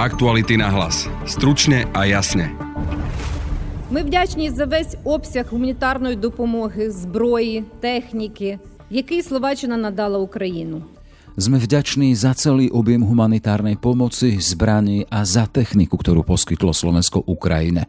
Aktuality na hlas. Stručne a jasne. Ми вдячні за весь обсяг гуманітарної допомоги, зброї, техніки, який Словаччина надала Україну. Sme vďační za celý objem humanitárnej pomoci, zbraní a za techniku, ktorú poskytlo Slovensko Ukrajine.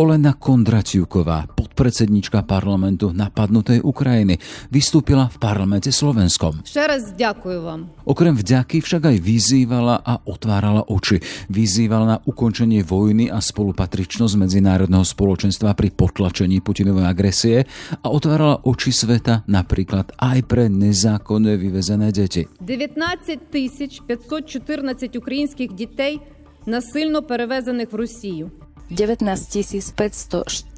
Olena Kondratiuková, podpredsednička parlamentu napadnutej Ukrajiny, vystúpila v parlamente slovenskom. Ešte raz ďakujem vám. Okrem vďaky však aj vyzývala a otvárala oči. Vyzývala na ukončenie vojny a spolupatričnosť medzinárodného spoločenstva pri potlačení Putinovej agresie a otvárala oči sveta napríklad aj pre nezákonne vyvezené deti. Тисяч 514 українських дітей насильно перевезених в Росію. 19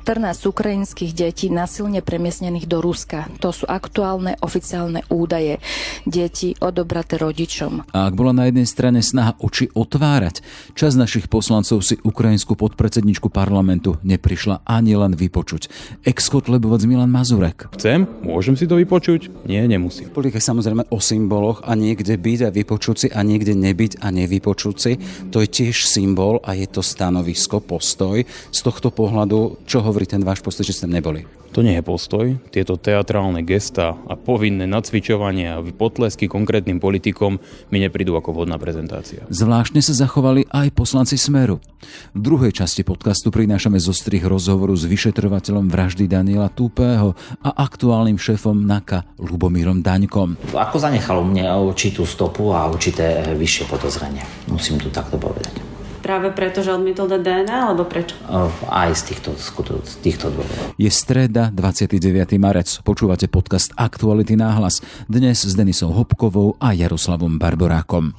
514 ukrajinských detí nasilne premiesnených do Ruska. To sú aktuálne oficiálne údaje. Deti odobraté rodičom. A ak bola na jednej strane snaha oči otvárať, čas našich poslancov si ukrajinskú podpredsedničku parlamentu neprišla ani len vypočuť. Ex-kotlebovac Milan Mazurek. Chcem? Môžem si to vypočuť? Nie, nemusím. Politika samozrejme o symboloch a niekde byť a vypočuť si a niekde nebyť a nevypočuť si. To je tiež symbol a je to stanovisko, postoj. Z tohto pohľadu, čo hovorí ten váš postoj, že ste tam neboli? To nie je postoj. Tieto teatrálne gesta a povinné nacvičovanie a potlesky konkrétnym politikom mi neprídu ako vhodná prezentácia. Zvláštne sa zachovali aj poslanci Smeru. V druhej časti podcastu prinášame zo strich rozhovoru s vyšetrovateľom vraždy Daniela Tupého a aktuálnym šéfom NAKA Lubomírom Daňkom. Ako zanechalo mne určitú stopu a určité vyššie podozrenie. Musím tu takto povedať Práve preto, že odmietol dať DNA, alebo prečo? Aj z týchto, z týchto dôvodov. Je streda, 29. marec. Počúvate podcast Aktuality náhlas. Dnes s Denisou Hopkovou a Jaroslavom Barborákom.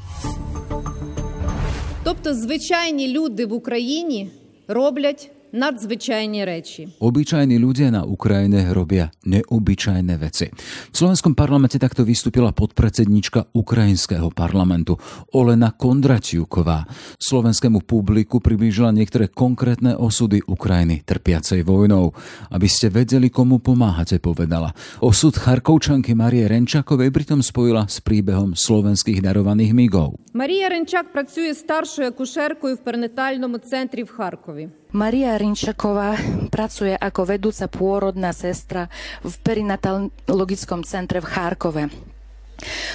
Тобто звичайні люди в Україні роблять nadзвичajné reči. Obyčajní ľudia na Ukrajine robia neobyčajné veci. V slovenskom parlamente takto vystúpila podpredsednička ukrajinského parlamentu Olena Kondratiuková. Slovenskému publiku priblížila niektoré konkrétne osudy Ukrajiny trpiacej vojnou. Aby ste vedeli, komu pomáhate, povedala. Osud Charkovčanky Marie Renčakovej pritom spojila s príbehom slovenských darovaných migov. Марія Ренчак працює старшою акушеркою в перинатальному центрі в Харкові. Maria Rinčaková pracuje ako vedúca pôrodná sestra v perinatologickom centre v Charkove.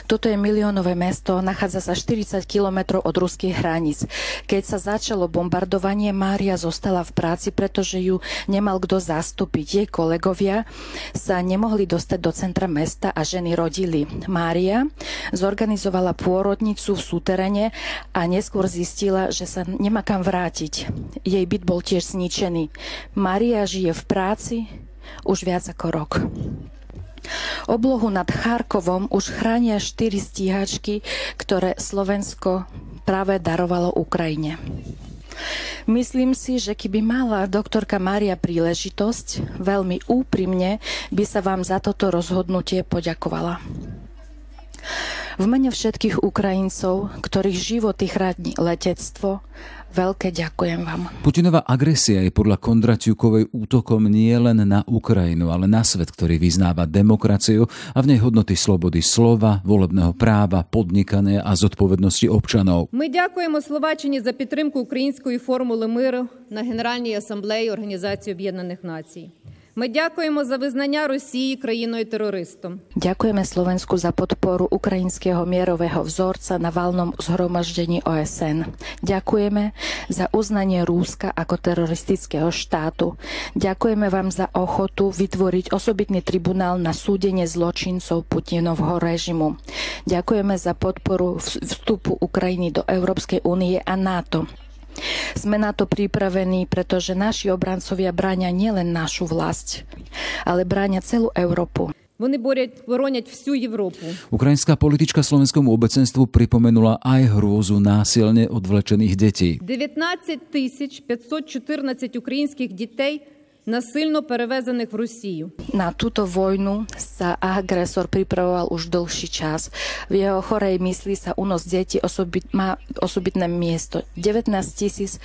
Toto je miliónové mesto, nachádza sa 40 kilometrov od ruských hraníc. Keď sa začalo bombardovanie, Mária zostala v práci, pretože ju nemal kto zastúpiť. Jej kolegovia sa nemohli dostať do centra mesta a ženy rodili. Mária zorganizovala pôrodnicu v súterene a neskôr zistila, že sa nemá kam vrátiť. Jej byt bol tiež zničený. Mária žije v práci už viac ako rok. Oblohu nad Charkovom už chránia štyri stíhačky, ktoré Slovensko práve darovalo Ukrajine. Myslím si, že keby mala doktorka Mária príležitosť, veľmi úprimne by sa vám za toto rozhodnutie poďakovala. V mene všetkých Ukrajincov, ktorých životy chráni letectvo, Veľké ďakujem vám. Putinová agresia je podľa Kondratiukovej útokom nie len na Ukrajinu, ale na svet, ktorý vyznáva demokraciu a v nej hodnoty slobody slova, volebného práva, podnikania a zodpovednosti občanov. Ми дякуємо Словаччині за підтримку української формули миру на Генеральній асамблеї Організації Об'єднаних Націй. Ми дякуємо за визнання Росії країною-терористом. Ďakujeme Slovensku za podporu ukrajinského mierového vzorca na valnom zhromaždení OSN. Ďakujeme za uznanie Rúska ako teroristického štátu. Ďakujeme vám za ochotu vytvoriť osobitný tribunál na súdenie zločincov Putinovho režimu. Ďakujeme za podporu vstupu Ukrajiny do Európskej únie a NATO. Sme na to pripravení, pretože naši obrancovia bráňa nielen našu vlast, ale bráňa celú Európu. Вони борять, боронять всю Європу. Ukrajinská politička slovenskému obecenstvu pripomenula aj hrôzu násilne odvlečených detí. 19 тисяч 514 українських дітей насильно перевезених в Росію. Na túto vojnu sa agresor pripravoval už dlhší čas. V jeho chorej mysli sa unos detí osobit, má osobitné miesto. 19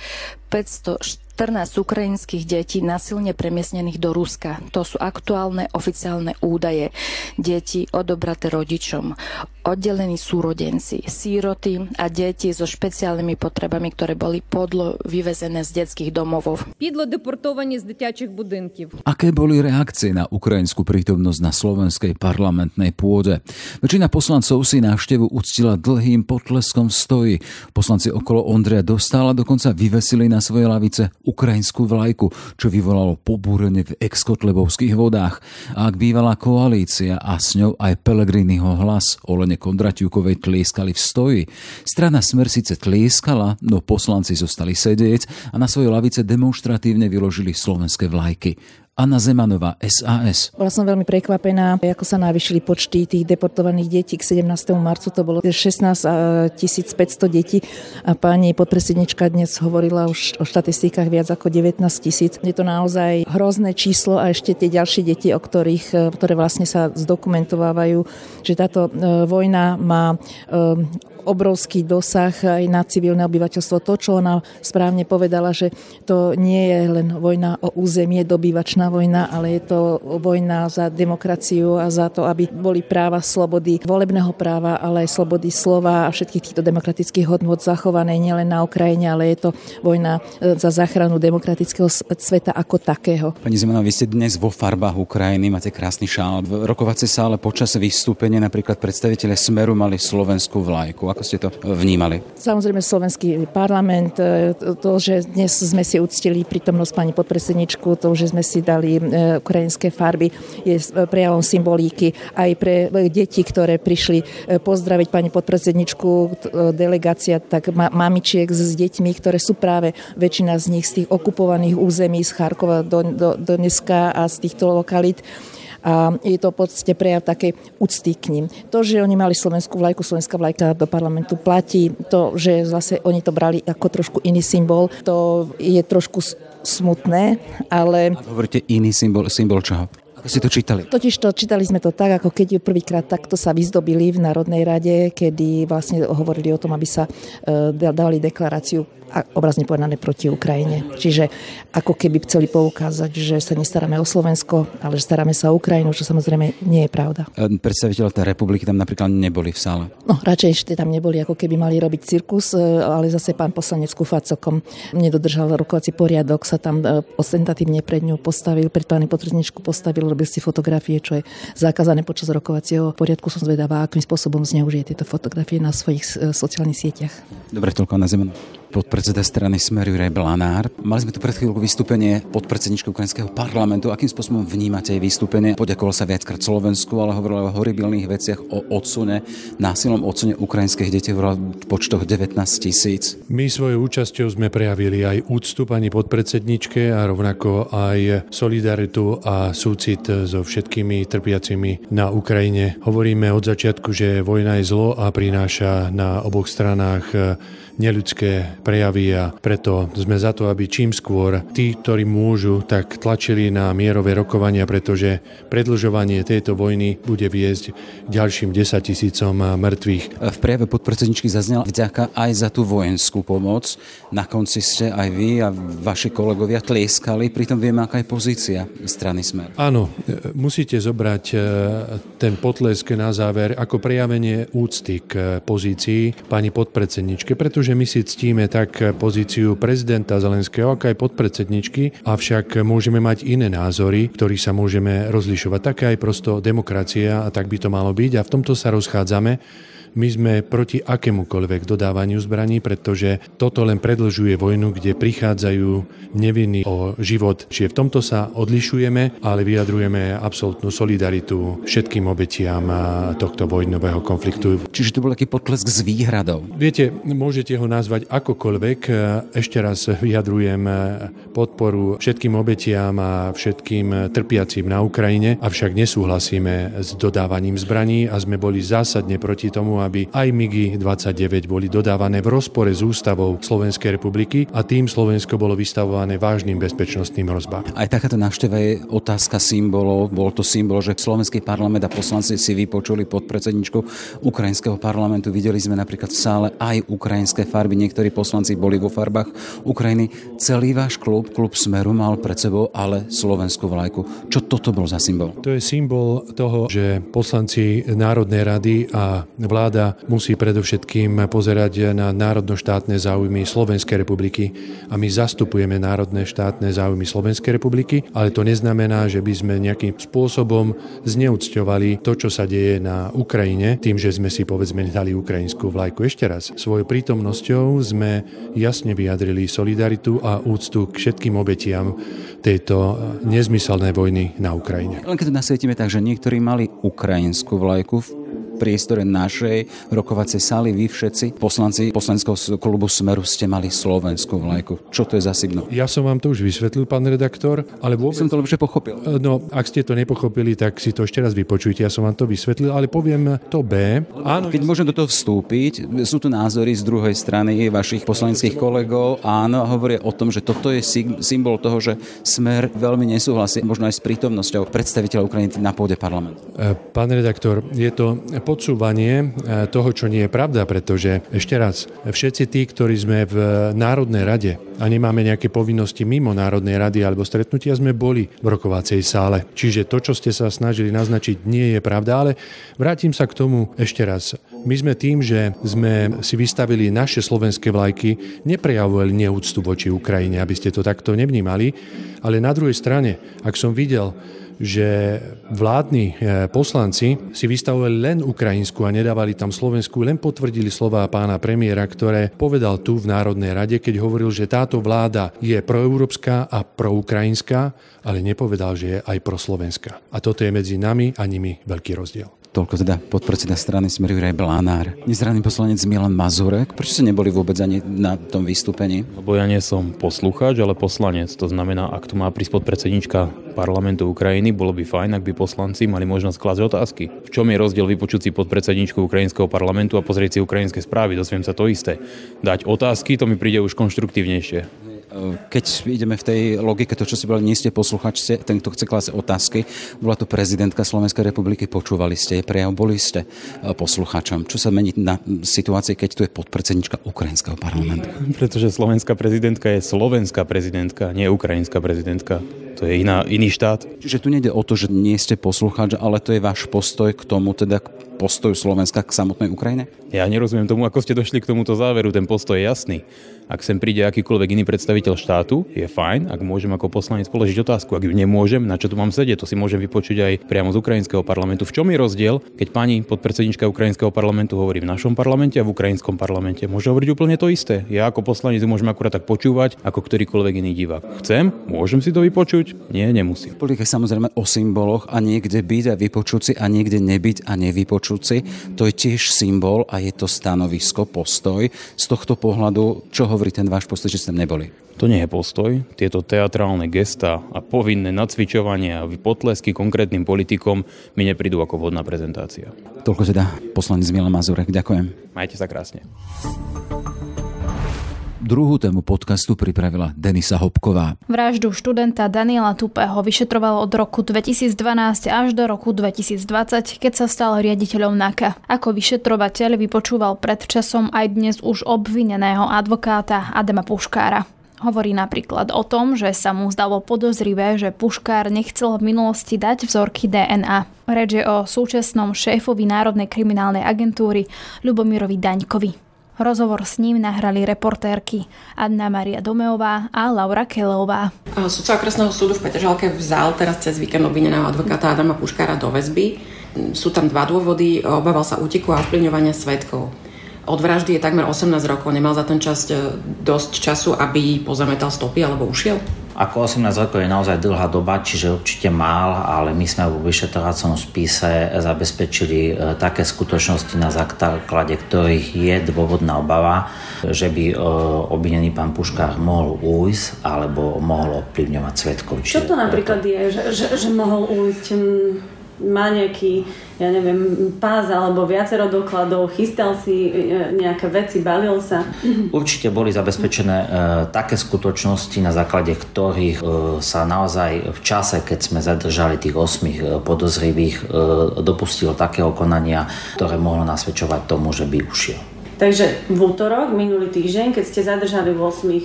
514 14 ukrajinských detí nasilne premiesnených do Ruska. To sú aktuálne oficiálne údaje. Deti odobraté rodičom, oddelení súrodenci, síroty a deti so špeciálnymi potrebami, ktoré boli podlo vyvezené z detských domovov. Podlo deportovanie z detiačich budinkiv. Aké boli reakcie na ukrajinskú prítomnosť na slovenskej parlamentnej pôde? Väčšina poslancov si návštevu uctila dlhým potleskom stoji. Poslanci okolo Ondreja dostala dokonca vyvesili na svoje lavice ukrajinskú vlajku, čo vyvolalo pobúrenie v exkotlebovských vodách. A ak bývalá koalícia a s ňou aj Pelegriniho hlas Olene Kondratiukovej tlieskali v stoji, strana Smer síce tlieskala, no poslanci zostali sedieť a na svoje lavice demonstratívne vyložili slovenské vlajky. Anna Zemanová, SAS. Bola som veľmi prekvapená, ako sa navýšili počty tých deportovaných detí. K 17. marcu to bolo 16 500 detí a pani podpredsednička dnes hovorila už o štatistikách viac ako 19 tisíc. Je to naozaj hrozné číslo a ešte tie ďalšie deti, o ktorých, e, ktoré vlastne sa zdokumentovávajú, že táto e, vojna má e, obrovský dosah aj na civilné obyvateľstvo. To, čo ona správne povedala, že to nie je len vojna o územie, dobývačná vojna, ale je to vojna za demokraciu a za to, aby boli práva slobody volebného práva, ale aj slobody slova a všetkých týchto demokratických hodnot zachované nielen na Ukrajine, ale je to vojna e, za záchranu demokratického sveta ako takého. Pani Zemanová, vy ste dnes vo farbách Ukrajiny, máte krásny šál. V rokovacej sále počas vystúpenia napríklad predstaviteľe Smeru mali slovenskú vlajku. Ako ste to vnímali? Samozrejme slovenský parlament, e, to, že dnes sme si uctili prítomnosť pani podpredsedničku, to, že sme si dali e, ukrajinské farby, je prejavom symbolíky aj pre deti, ktoré prišli e, pozdraviť pani podpredsedničku, delegácia tak mamičiek s deťmi, ktoré sú práve väčšina z nich z tých okupovaných území z Charkova do, do, do Neska a z týchto lokalít a je to v podstate prejav takej úcty k ním. To, že oni mali slovenskú vlajku, slovenská vlajka do parlamentu platí, to, že zase oni to brali ako trošku iný symbol, to je trošku smutné, ale... Ak hovoríte iný symbol, symbol čoho? Ako ste to čítali? Totiž to, čítali sme to tak, ako keď ju prvýkrát takto sa vyzdobili v Národnej rade, kedy vlastne hovorili o tom, aby sa e, dali deklaráciu a obrazne povedané proti Ukrajine. Čiže ako keby chceli poukázať, že sa nestaráme o Slovensko, ale že staráme sa o Ukrajinu, čo samozrejme nie je pravda. Predstaviteľe tej republiky tam napríklad neboli v sále? No, radšej ešte tam neboli, ako keby mali robiť cirkus, e, ale zase pán poslanec Kufa celkom nedodržal rokovací poriadok, sa tam e, ostentatívne pred ňou postavil, pred pani potredničku postavil, robil si fotografie, čo je zakázané počas rokovacieho poriadku. Som zvedavá, akým spôsobom zneužije tieto fotografie na svojich e, sociálnych sieťach. Dobre, toľko na zemno podpredseda strany Smer Juraj Blanár. Mali sme tu pred chvíľou vystúpenie podpredsedničky ukrajinského parlamentu. Akým spôsobom vnímate jej vystúpenie? Poďakoval sa viackrát Slovensku, ale hovoril o horibilných veciach, o odsune, násilnom odsune ukrajinských detí v počtoch 19 tisíc. My svojou účasťou sme prejavili aj úctu pani podpredsedničke a rovnako aj solidaritu a súcit so všetkými trpiacimi na Ukrajine. Hovoríme od začiatku, že vojna je zlo a prináša na oboch stranách neľudské prejavy a preto sme za to, aby čím skôr tí, ktorí môžu, tak tlačili na mierové rokovania, pretože predlžovanie tejto vojny bude viesť ďalším 10 tisícom mŕtvych. V prejave podpredsedničky zaznela vďaka aj za tú vojenskú pomoc. Na konci ste aj vy a vaši kolegovia tlieskali, pritom vieme, aká je pozícia strany Smer. Áno, musíte zobrať e, ten potlesk na záver ako prejavenie úcty k pozícii pani podpredsedničke, pretože že my si ctíme tak pozíciu prezidenta Zelenského, ako aj podpredsedničky, avšak môžeme mať iné názory, ktorých sa môžeme rozlišovať. Také aj prosto demokracia a tak by to malo byť a v tomto sa rozchádzame. My sme proti akémukoľvek dodávaniu zbraní, pretože toto len predlžuje vojnu, kde prichádzajú nevinní o život. Čiže v tomto sa odlišujeme, ale vyjadrujeme absolútnu solidaritu všetkým obetiam tohto vojnového konfliktu. Čiže to bol taký potlesk s výhradou. Viete, môžete ho nazvať akokoľvek. Ešte raz vyjadrujem podporu všetkým obetiam a všetkým trpiacím na Ukrajine, avšak nesúhlasíme s dodávaním zbraní a sme boli zásadne proti tomu, tomu, aby aj MIGI 29 boli dodávané v rozpore s ústavou Slovenskej republiky a tým Slovensko bolo vystavované vážnym bezpečnostným hrozbám. Aj takáto návšteva je otázka symbolov. Bol to symbol, že slovenský parlament a poslanci si vypočuli podpredsedničku ukrajinského parlamentu. Videli sme napríklad v sále aj ukrajinské farby. Niektorí poslanci boli vo farbách Ukrajiny. Celý váš klub, klub Smeru mal pred sebou ale slovenskú vlajku. Čo toto bol za symbol? To je symbol toho, že poslanci Národnej rady a vláda musí predovšetkým pozerať na národno-štátne záujmy Slovenskej republiky a my zastupujeme národné štátne záujmy Slovenskej republiky, ale to neznamená, že by sme nejakým spôsobom zneúcťovali to, čo sa deje na Ukrajine, tým, že sme si povedzme dali ukrajinskú vlajku. Ešte raz, svojou prítomnosťou sme jasne vyjadrili solidaritu a úctu k všetkým obetiam tejto nezmyselnej vojny na Ukrajine. Len keď nasvietime tak, že niektorí mali ukrajinskú vlajku v priestore našej rokovacej sály vy všetci, poslanci poslaneckého klubu Smeru, ste mali slovenskú vlajku. Čo to je za signál? Ja som vám to už vysvetlil, pán redaktor, ale vôbec... Som to lepšie pochopil. E, no, ak ste to nepochopili, tak si to ešte raz vypočujte. Ja som vám to vysvetlil, ale poviem to B. Áno, Keď ja... môžem do toho vstúpiť, sú tu názory z druhej strany vašich poslaneckých kolegov, áno, hovoria o tom, že toto je symbol toho, že Smer veľmi nesúhlasí, možno aj s prítomnosťou predstaviteľa Ukrajiny na pôde parlamentu. E, pán redaktor, je to podsúvanie e, toho, čo nie je pravda, pretože ešte raz, všetci tí, ktorí sme v Národnej rade a nemáme nejaké povinnosti mimo Národnej rady alebo stretnutia, sme boli v rokovacej sále. Čiže to, čo ste sa snažili naznačiť, nie je pravda, ale vrátim sa k tomu ešte raz. My sme tým, že sme si vystavili naše slovenské vlajky, neprejavovali neúctu voči Ukrajine, aby ste to takto nevnímali, ale na druhej strane, ak som videl že vládni eh, poslanci si vystavovali len Ukrajinsku a nedávali tam Slovensku, len potvrdili slová pána premiéra, ktoré povedal tu v Národnej rade, keď hovoril, že táto vláda je proeurópska a proukrajinská, ale nepovedal, že je aj proslovenská. A toto je medzi nami a nimi veľký rozdiel. Toľko teda podpredseda strany Smeru Juraj Blánár. Nezraný poslanec Milan Mazurek. Prečo ste neboli vôbec ani na tom vystúpení? Lebo ja nie som poslucháč, ale poslanec. To znamená, ak tu má prísť podpredsednička parlamentu Ukrajiny, bolo by fajn, ak by poslanci mali možnosť klásť otázky. V čom je rozdiel vypočuť si podpredsedničku ukrajinského parlamentu a pozrieť si ukrajinské správy? Dosviem sa to isté. Dať otázky, to mi príde už konštruktívnejšie. Keď ideme v tej logike, to čo si povedali, nie ste posluchač, ste ten, kto chce klásť otázky. Bola to prezidentka Slovenskej republiky, počúvali ste jej prejav, boli ste e, posluchačom. Čo sa mení na situácii, keď tu je podpredsednička Ukrajinského parlamentu? Pretože slovenská prezidentka je slovenská prezidentka, nie ukrajinská prezidentka. To je iná, iný štát. Čiže tu nejde o to, že nie ste poslucháč, ale to je váš postoj k tomu, teda postoju Slovenska k samotnej Ukrajine? Ja nerozumiem tomu, ako ste došli k tomuto záveru. Ten postoj je jasný. Ak sem príde akýkoľvek iný predstaviteľ štátu, je fajn, ak môžem ako poslanec položiť otázku. Ak ju nemôžem, na čo tu mám sedieť, to si môžem vypočuť aj priamo z ukrajinského parlamentu. V čom je rozdiel, keď pani podpredsednička ukrajinského parlamentu hovorí v našom parlamente a v ukrajinskom parlamente? Môže hovoriť úplne to isté. Ja ako poslanec môžem akurát tak počúvať, ako ktorýkoľvek iný divák. Chcem, môžem si to vypočuť? Nie, nemusím. Politika samozrejme o symboloch a niekde byť a vypočuť si a niekde nebyť a nevypočuť si. To je tiež symbol a je to stanovisko, postoj. Z tohto pohľadu, čo hovorí ten váš postoj, že ste neboli? To nie je postoj. Tieto teatrálne gesta a povinné nacvičovanie a potlesky konkrétnym politikom mi neprídu ako vhodná prezentácia. Toľko teda poslanec Milan Mazurek. Ďakujem. Majte sa krásne. Druhú tému podcastu pripravila Denisa Hopková. Vraždu študenta Daniela Tupého vyšetroval od roku 2012 až do roku 2020, keď sa stal riaditeľom NAKA. Ako vyšetrovateľ vypočúval pred časom aj dnes už obvineného advokáta Adama Puškára. Hovorí napríklad o tom, že sa mu zdalo podozrivé, že Puškár nechcel v minulosti dať vzorky DNA. Reč je o súčasnom šéfovi Národnej kriminálnej agentúry Ľubomirovi Daňkovi. Rozhovor s ním nahrali reportérky Anna Maria Domeová a Laura Kelová. Sudca okresného súdu v Petržalke vzal teraz cez víkend obvineného advokáta Adama Puškára do väzby. Sú tam dva dôvody. Obával sa úteku a ovplyvňovania svetkov. Od vraždy je takmer 18 rokov. Nemal za ten čas e, dosť času, aby pozametal stopy alebo ušiel? Ako 18 rokov je naozaj dlhá doba, čiže určite mal, ale my sme vo vyšetrovacom spise zabezpečili e, také skutočnosti, na základe ktorých je dôvodná obava, že by e, obvinený pán Puškár mohol újsť alebo mohol ovplyvňovať svetkov. Čo to napríklad je, že, že, že mohol újsť? Má nejaký, ja neviem, pás alebo viacero dokladov, chystal si e, nejaké veci, balil sa? Určite boli zabezpečené e, také skutočnosti, na základe ktorých e, sa naozaj v čase, keď sme zadržali tých osmých e, podozrivých, e, dopustilo takého konania, ktoré mohlo nasvedčovať tomu, že by ušiel. Takže v útorok, minulý týždeň, keď ste zadržali 8 uh,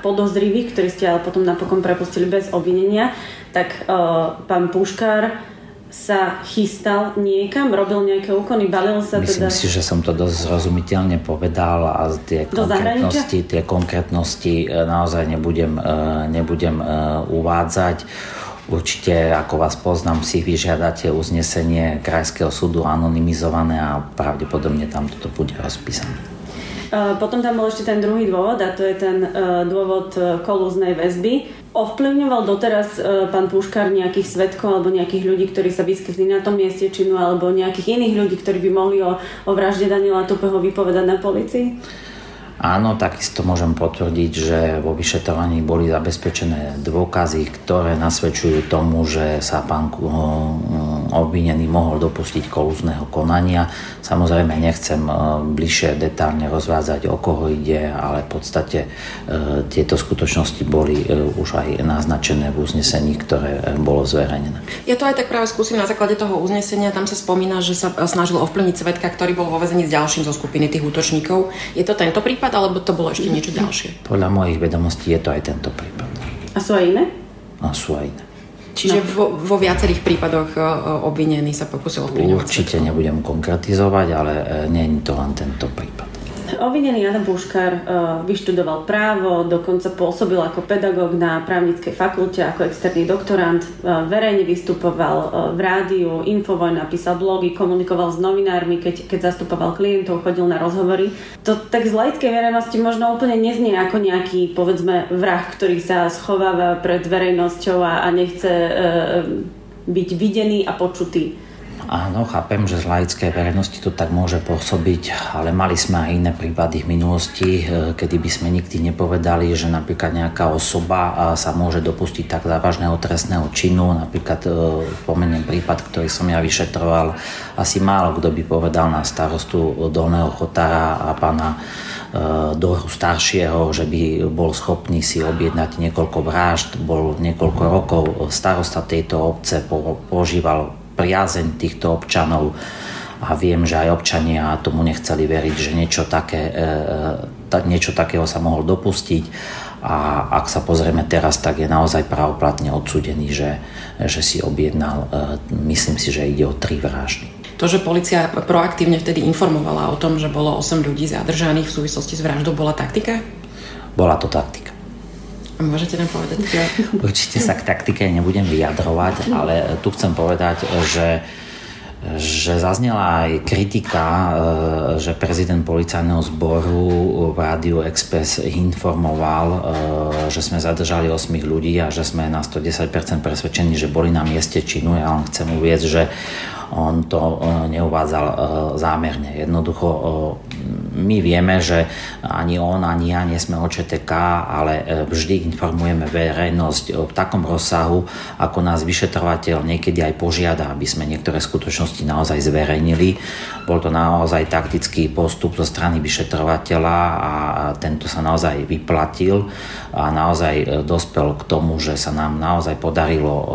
podozrivých, ktorí ste ale potom napokon prepustili bez obvinenia, tak pán Puškár sa chystal niekam, robil nejaké úkony, balil sa Myslím teda... si, že som to dosť zrozumiteľne povedal a tie Do konkrétnosti, tie konkrétnosti e, naozaj nebudem, e, nebudem e, uvádzať. Určite, ako vás poznám, si vyžiadate uznesenie Krajského súdu anonymizované a pravdepodobne tam toto bude rozpísané. Potom tam bol ešte ten druhý dôvod a to je ten dôvod kolúznej väzby. Ovplyvňoval doteraz pán Puškár nejakých svetkov alebo nejakých ľudí, ktorí sa vyskytli na tom mieste činu alebo nejakých iných ľudí, ktorí by mohli o, o vražde Daniela Tupeho vypovedať na policii? Áno, takisto môžem potvrdiť, že vo vyšetrovaní boli zabezpečené dôkazy, ktoré nasvedčujú tomu, že sa pán obvinený mohol dopustiť kolúzneho konania. Samozrejme nechcem bližšie detálne rozvádzať, o koho ide, ale v podstate tieto skutočnosti boli už aj naznačené v uznesení, ktoré bolo zverejnené. Ja to aj tak práve skúsim na základe toho uznesenia. Tam sa spomína, že sa snažil ovplyvniť svetka, ktorý bol vo vezení s ďalším zo skupiny tých útočníkov. Je to tento prípad? Prípad, alebo to bolo ešte niečo ďalšie? Podľa mojich vedomostí je to aj tento prípad. A sú aj iné? A sú aj iné. Čiže no. vo, vo viacerých prípadoch obvinený sa pokusil ovplyvňovať? Určite nebudem konkretizovať, ale nie je to len tento prípad. Obvinený Adam Puškár uh, vyštudoval právo, dokonca pôsobil ako pedagóg na právnickej fakulte, ako externý doktorant, uh, verejne vystupoval uh, v rádiu, Infovoj napísal blogy, komunikoval s novinármi, keď, keď zastupoval klientov, chodil na rozhovory. To tak z laickej verejnosti možno úplne neznie ako nejaký, povedzme, vrah, ktorý sa schováva pred verejnosťou a, a nechce byť videný a počutý. Áno, chápem, že z laickej verejnosti to tak môže pôsobiť, ale mali sme aj iné prípady v minulosti, e, kedy by sme nikdy nepovedali, že napríklad nejaká osoba sa môže dopustiť tak závažného trestného činu. Napríklad e, spomeniem prípad, ktorý som ja vyšetroval. Asi málo kto by povedal na starostu Dolného Chotára a pána e, Dohru staršieho, že by bol schopný si objednať niekoľko vražd, bol niekoľko rokov starosta tejto obce, požíval priazeň týchto občanov a viem, že aj občania tomu nechceli veriť, že niečo, také, e, e, niečo takého sa mohol dopustiť a ak sa pozrieme teraz, tak je naozaj pravoplatne odsudený, že, že si objednal, e, myslím si, že ide o tri vraždy. To, že policia proaktívne vtedy informovala o tom, že bolo 8 ľudí zadržaných v súvislosti s vraždou, bola taktika? Bola to taktika. Môžete nám povedať? Určite sa k taktike nebudem vyjadrovať, ale tu chcem povedať, že že zaznela aj kritika, e, že prezident policajného zboru v Rádiu Express informoval, e, že sme zadržali 8 ľudí a že sme na 110% presvedčení, že boli na mieste činu. Ja len chcem uvieť, že on to e, neuvádzal zámerne. Jednoducho my vieme, že ani on, ani ja nie sme OČTK, ale e, vždy informujeme verejnosť v takom rozsahu, ako nás vyšetrovateľ niekedy aj požiada, aby sme niektoré skutočnosti naozaj zverejnili. Bol to naozaj taktický postup zo strany vyšetrovateľa a tento sa naozaj vyplatil a naozaj e, dospel k tomu, že sa nám naozaj podarilo e,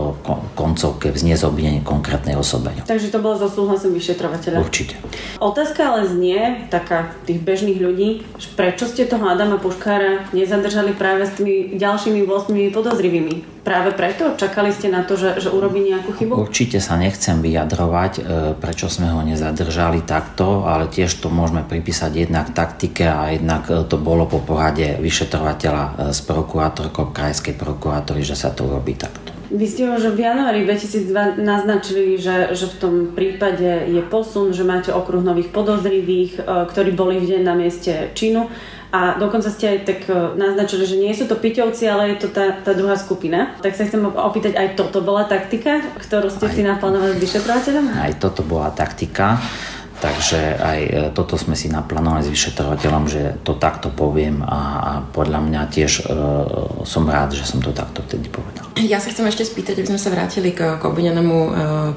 koncovke vzniesť obvinenie konkrétnej osobe. Takže to bolo za súhlasom vyšetrovateľa? Určite. Otázka ale znie, taká tých bežných ľudí, prečo ste toho Adama Puškára nezadržali práve s tými ďalšími 8 podozrivými? Práve preto? Čakali ste na to, že, že urobí nejakú chybu? Určite sa nechcem vyjadrovať, e, prečo sme ho nezadržali takto, ale tiež to môžeme pripísať jednak taktike a jednak e, to bolo po porade vyšetrovateľa e, s prokurátorkou krajskej prokurátory, že sa to urobí takto. Vy ste už v januári 2002 naznačili, že, že v tom prípade je posun, že máte okruh nových podozrivých, e, ktorí boli v deň na mieste činu a dokonca ste aj tak e, naznačili, že nie sú to piťovci, ale je to tá, tá druhá skupina. Tak sa chcem opýtať, aj toto bola taktika, ktorú ste aj, si naplánovali s vyšetrovateľom? Aj toto bola taktika. Takže aj e, toto sme si naplánovali s vyšetrovateľom, že to takto poviem a, a podľa mňa tiež e, som rád, že som to takto vtedy povedal. Ja sa chcem ešte spýtať, aby sme sa vrátili k, k obvinenému e,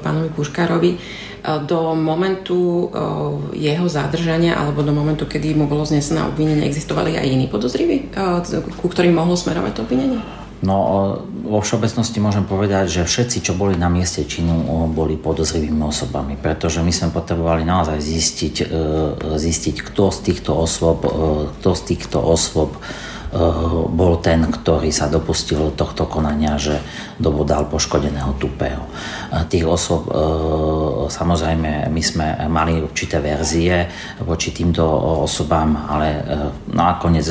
pánovi Puškárovi. E, do momentu e, jeho zadržania alebo do momentu, kedy mu bolo znesené obvinenie, existovali aj iní podozriví, e, ku ktorým mohlo smerovať to obvinenie? No, vo všeobecnosti môžem povedať, že všetci, čo boli na mieste činu, boli podozrivými osobami, pretože my sme potrebovali naozaj zistiť, e, zistiť kto z týchto osôb, e, kto z týchto osôb bol ten, ktorý sa dopustil tohto konania, že dobodal poškodeného tupého. Eh, tých osob, eh, samozrejme, my sme mali určité verzie voči týmto osobám, ale nakoniec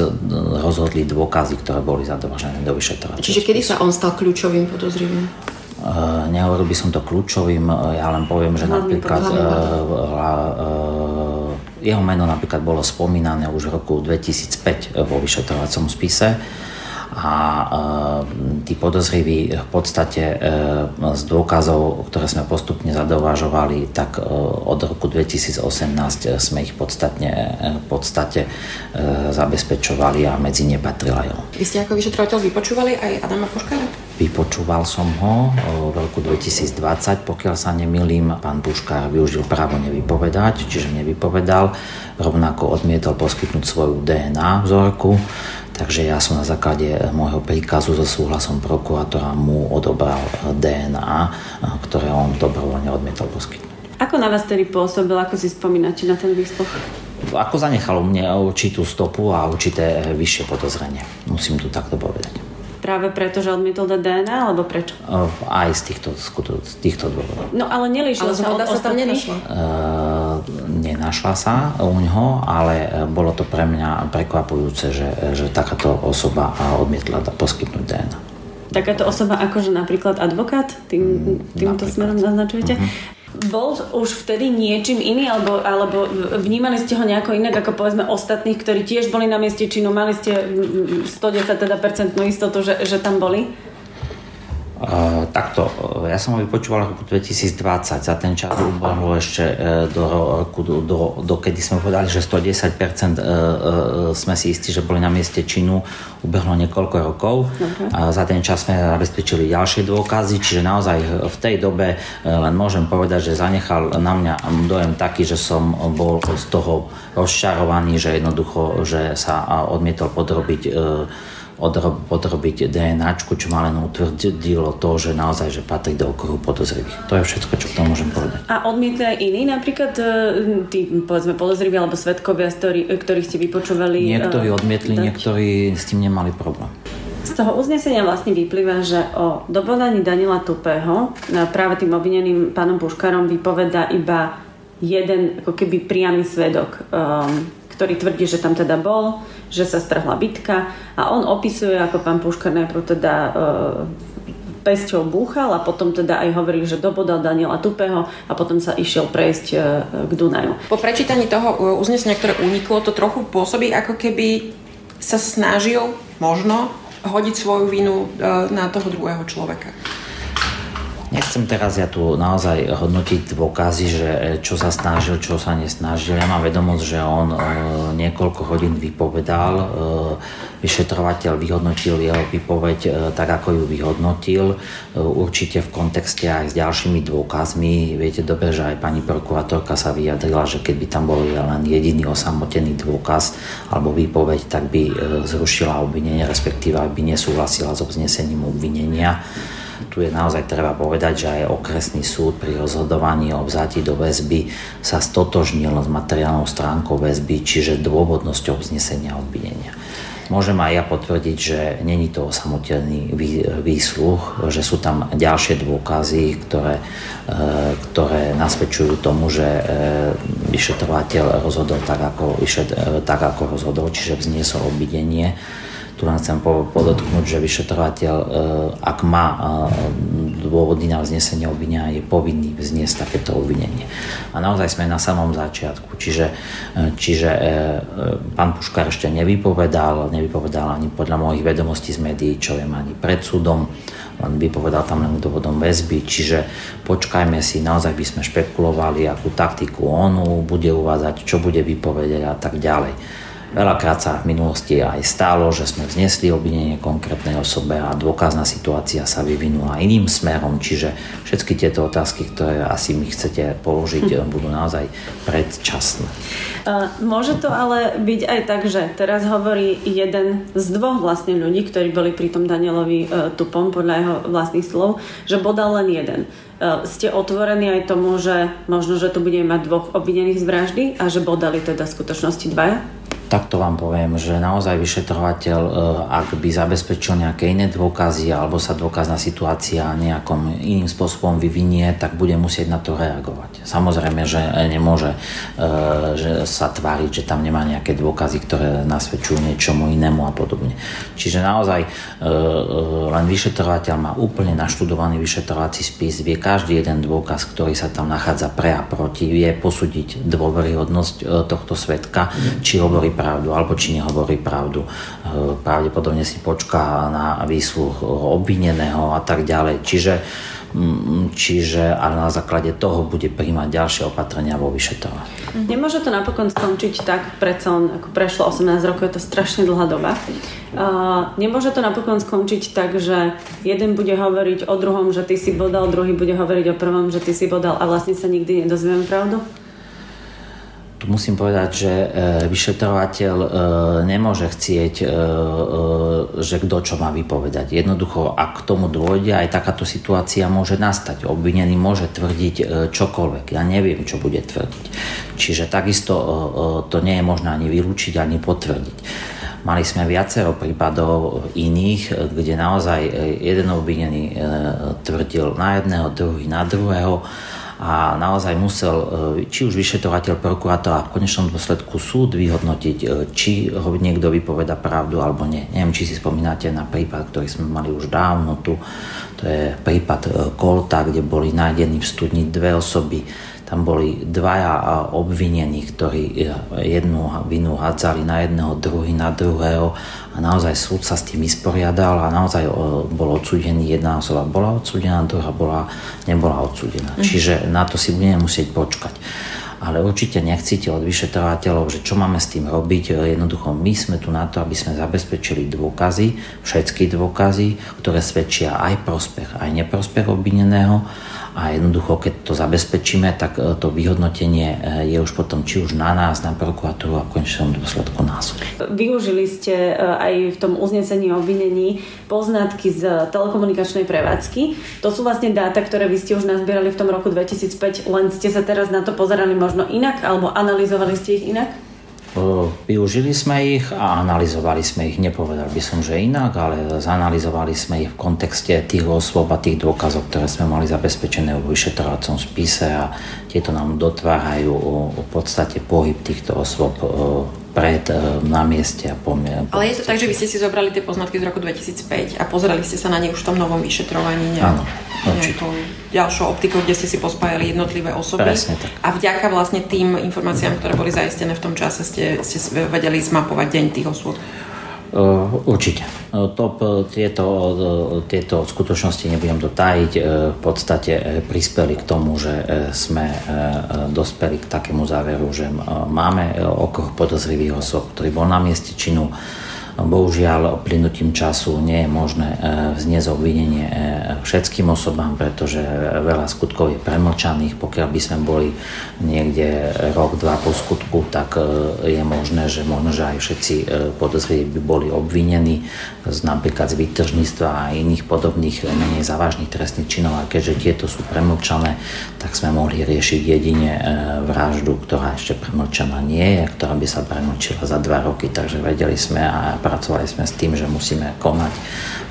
rozhodli dôkazy, ktoré boli zadržené do vyšetrovania. Čiže kedy sa on stal kľúčovým podozrivým? Nehovoril by som to kľúčovým, ja len poviem, že Hlavný napríklad jeho meno napríklad bolo spomínané už v roku 2005 vo vyšetrovacom spise a e, tí podozriví v podstate e, z dôkazov, ktoré sme postupne zadovážovali, tak e, od roku 2018 sme ich podstatne, v podstate zabezpečovali a medzi ne patrila aj on. Vy ste ako vyšetrovateľ vypočúvali aj Adama Puškára? Vypočúval som ho v roku 2020, pokiaľ sa nemýlim, pán Puška využil právo nevypovedať, čiže nevypovedal, rovnako odmietol poskytnúť svoju DNA vzorku, takže ja som na základe môjho príkazu so súhlasom prokurátora mu odobral DNA, ktoré on dobrovoľne odmietol poskytnúť. Ako na vás tedy pôsobil, ako si spomínate na ten výsluch? Ako zanechalo mne určitú stopu a určité vyššie podozrenie. Musím tu takto povedať. Práve preto, že odmietol dať DNA, alebo prečo? Aj z týchto, z týchto dôvodov. No ale nelíšila sa, sa tam nenašla? Uh, nenašla sa u ňoho, ale e, bolo to pre mňa prekvapujúce, že, že takáto osoba poskytnúť poskytnúť DNA. Takáto osoba akože napríklad advokát? Tým, mm, týmto napríklad. smerom naznačujete? Uh-huh bol už vtedy niečím iný, alebo, alebo vnímali ste ho nejako inak ako povedzme ostatných, ktorí tiež boli na mieste činu, mali ste 110 teda percentnú istotu, že, že tam boli? Uh, takto, ja som ho vypočúval v roku 2020, za ten čas ubehlo ešte uh, do roku, do, do, do kedy sme povedali, že 110% uh, uh, sme si istí, že boli na mieste činu, ubehlo niekoľko rokov. A za ten čas sme zabezpečili ďalšie dôkazy, čiže naozaj v tej dobe len môžem povedať, že zanechal na mňa dojem taký, že som bol z toho rozčarovaný, že jednoducho, že sa odmietol podrobiť podrobiť DNA, čo ma len utvrdilo to, že naozaj že patrí do okruhu podozrivých. To je všetko, čo k tomu môžem povedať. A odmietli aj iní, napríklad e, tí, povedzme, podozriví alebo svetkovia, ktorý, ktorých ste vypočúvali? Niektorí e, odmietli, dať. niektorí s tým nemali problém. Z toho uznesenia vlastne vyplýva, že o dobodaní Daniela Tupého e, práve tým obvineným pánom Puškarom vypoveda iba jeden ako keby priamy svedok, um, ktorý tvrdí, že tam teda bol, že sa strhla bitka a on opisuje, ako pán Puška najprv teda e, pesťou búchal a potom teda aj hovorí, že dobodal Daniela Tupého a potom sa išiel prejsť e, k Dunaju. Po prečítaní toho e, uznesenia, ktoré uniklo, to trochu pôsobí, ako keby sa snažil možno hodiť svoju vinu e, na toho druhého človeka. Nechcem teraz ja tu naozaj hodnotiť dôkazy, že e, čo sa snažil, čo sa nesnažil. Ja mám vedomosť, že on e, niekoľko hodín vypovedal. E, vyšetrovateľ vyhodnotil jeho vypoveď e, tak, ako ju vyhodnotil. E, určite v kontexte aj s ďalšími dôkazmi. Viete dobre, že aj pani prokurátorka sa vyjadrila, že keď by tam bol len jediný osamotený dôkaz alebo výpoveď, tak by e, zrušila obvinenie, respektíve by nesúhlasila s obznesením obvinenia tu je naozaj treba povedať, že aj okresný súd pri rozhodovaní o vzatí do väzby sa stotožnil s materiálnou stránkou väzby, čiže dôvodnosťou vznesenia obvinenia. Môžem aj ja potvrdiť, že není to osamotený výsluh, že sú tam ďalšie dôkazy, ktoré, e, ktoré nasvedčujú tomu, že e, vyšetrovateľ rozhodol tak, ako, e, tak, ako rozhodol, čiže vzniesol obvinenie Tu len chcem podotknúť, že vyšetrovateľ, ak má dôvody na vznesenie obvinenia, je povinný vzniesť takéto obvinenie. A naozaj sme na samom začiatku. Čiže, čiže pán Puškár ešte nevypovedal, nevypovedal ani podľa mojich vedomostí z médií, čo viem ani pred súdom len vypovedal tam len dôvodom väzby, čiže počkajme si, naozaj by sme špekulovali, akú taktiku on bude uvádzať, čo bude vypovedať a tak ďalej. Veľakrát sa v minulosti aj stalo, že sme vznesli obvinenie konkrétnej osobe a dôkazná situácia sa vyvinula iným smerom, čiže všetky tieto otázky, ktoré asi mi chcete položiť, hm. budú naozaj predčasné. Môže to ale byť aj tak, že teraz hovorí jeden z dvoch vlastne ľudí, ktorí boli pri tom Danielovi e, Tupom, podľa jeho vlastných slov, že bodal len jeden. E, ste otvorení aj tomu, že možno, že tu budeme mať dvoch obvinených z vraždy a že bodali teda v skutočnosti dvaja? Takto vám poviem, že naozaj vyšetrovateľ, e, ak by zabezpečil nejaké iné dôkazy alebo sa dôkazná situácia nejakom iným spôsobom vyvinie, tak bude musieť na to reagovať. Samozrejme, že nemôže e, že sa tváriť, že tam nemá nejaké dôkazy, ktoré nasvedčujú niečomu inému a podobne. Čiže naozaj e, len vyšetrovateľ má úplne naštudovaný vyšetrovací spis, vie každý jeden dôkaz, ktorý sa tam nachádza pre a proti, vie posúdiť dôveryhodnosť tohto svetka, či hovorí pravdu alebo či nehovorí pravdu. Eh, pravdepodobne si počká na výsluch obvineného a tak ďalej. Čiže mm, Čiže a na základe toho bude príjmať ďalšie opatrenia vo vyšetrovaní. Nemôže to napokon skončiť tak, predsa len ako prešlo 18 rokov, je to strašne dlhá doba. Uh, nemôže to napokon skončiť tak, že jeden bude hovoriť o druhom, že ty si bodal, druhý bude hovoriť o prvom, že ty si bodal a vlastne sa nikdy nedozvieme pravdu? Tu musím povedať, že e, vyšetrovateľ e, nemôže chcieť, e, že kto čo má vypovedať. Jednoducho, ak k tomu dôjde, aj takáto situácia môže nastať. Obvinený môže tvrdiť čokoľvek. Ja neviem, čo bude tvrdiť. Čiže takisto to nie je možné ani vylúčiť, ani potvrdiť. Mali sme viacero prípadov iných, kde naozaj jeden obvinený tvrdil na jedného, druhý na druhého a naozaj musel e, či už vyšetrovateľ, prokurátor a v konečnom dôsledku súd vyhodnotiť, e, či niekto vypoveda pravdu alebo nie. Neviem, či si spomínate na prípad, ktorý sme mali už dávno tu. To je prípad e, Kolta, kde boli nájdení v studni dve osoby tam boli dvaja obvinení, ktorí jednu vinu hádzali na jedného, druhý na druhého a naozaj súd sa s tým vysporiadal a naozaj bol odsudený, jedna osoba bola odsudená, druhá bola, nebola odsudená. Mm. Čiže na to si budeme musieť počkať ale určite nechcíte od vyšetrovateľov, že čo máme s tým robiť. Jednoducho my sme tu na to, aby sme zabezpečili dôkazy, všetky dôkazy, ktoré svedčia aj prospech, aj neprospech obvineného a jednoducho, keď to zabezpečíme, tak e, to vyhodnotenie e, je už potom či už na nás, na prokuratúru a v konečnom dôsledku súd. Využili ste e, aj v tom uznesení obvinení poznatky z telekomunikačnej prevádzky. To sú vlastne dáta, ktoré vy ste už nazbierali v tom roku 2005, len ste sa teraz na to pozerali možno inak alebo analyzovali ste ich inak? Využili sme ich a analyzovali sme ich. Nepovedal by som, že inak, ale zanalizovali sme ich v kontexte tých osôb a tých dôkazov, ktoré sme mali zabezpečené v vyšetrovacom spise a tieto nám dotvárajú v podstate pohyb týchto osôb pred, na mieste a po Ale je to tak, že vy ste si zobrali tie poznatky z roku 2005 a pozerali ste sa na ne už v tom novom vyšetrovaní Áno, nejakou ďalšou optikou, kde ste si pospájali jednotlivé osoby. Presne tak. A vďaka vlastne tým informáciám, ktoré boli zaistené v tom čase, ste, ste vedeli zmapovať deň tých osôb. Určite. To, tieto, tieto skutočnosti nebudem to tajiť. V podstate prispeli k tomu, že sme dospeli k takému záveru, že máme okruh podozrivých osob, ktorý bol na mieste činu Bohužiaľ, plynutím času nie je možné e, vzniesť obvinenie e, všetkým osobám, pretože veľa skutkov je premlčaných. Pokiaľ by sme boli niekde rok, dva po skutku, tak e, je možné, že možno, že aj všetci podozriví by boli obvinení z napríklad z výtržníctva a iných podobných menej závažných trestných činov. A keďže tieto sú premlčané, tak sme mohli riešiť jedine vraždu, ktorá ešte premlčaná nie je, ktorá by sa premlčila za dva roky. Takže vedeli sme a pracovali sme s tým, že musíme konať,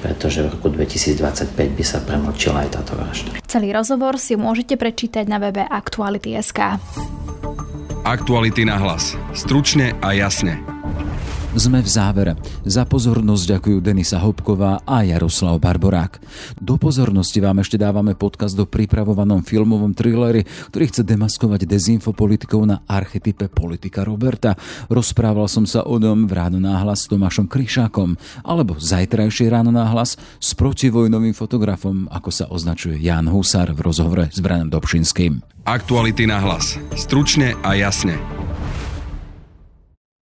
pretože v roku 2025 by sa premlčila aj táto vražda. Celý rozhovor si môžete prečítať na webe Aktuality.sk. Aktuality na hlas. Stručne a jasne. Sme v závere. Za pozornosť ďakujú Denisa Hopková a Jaroslav Barborák. Do pozornosti vám ešte dávame podcast do pripravovanom filmovom thrilleri, ktorý chce demaskovať dezinfopolitikov na archetype politika Roberta. Rozprával som sa o ňom v Ráno náhlas s Tomášom Kryšákom alebo zajtrajšie Ráno náhlas s protivojnovým fotografom, ako sa označuje Jan Husar v rozhovore s Branom Dobšinským. Aktuality na hlas. Stručne a jasne.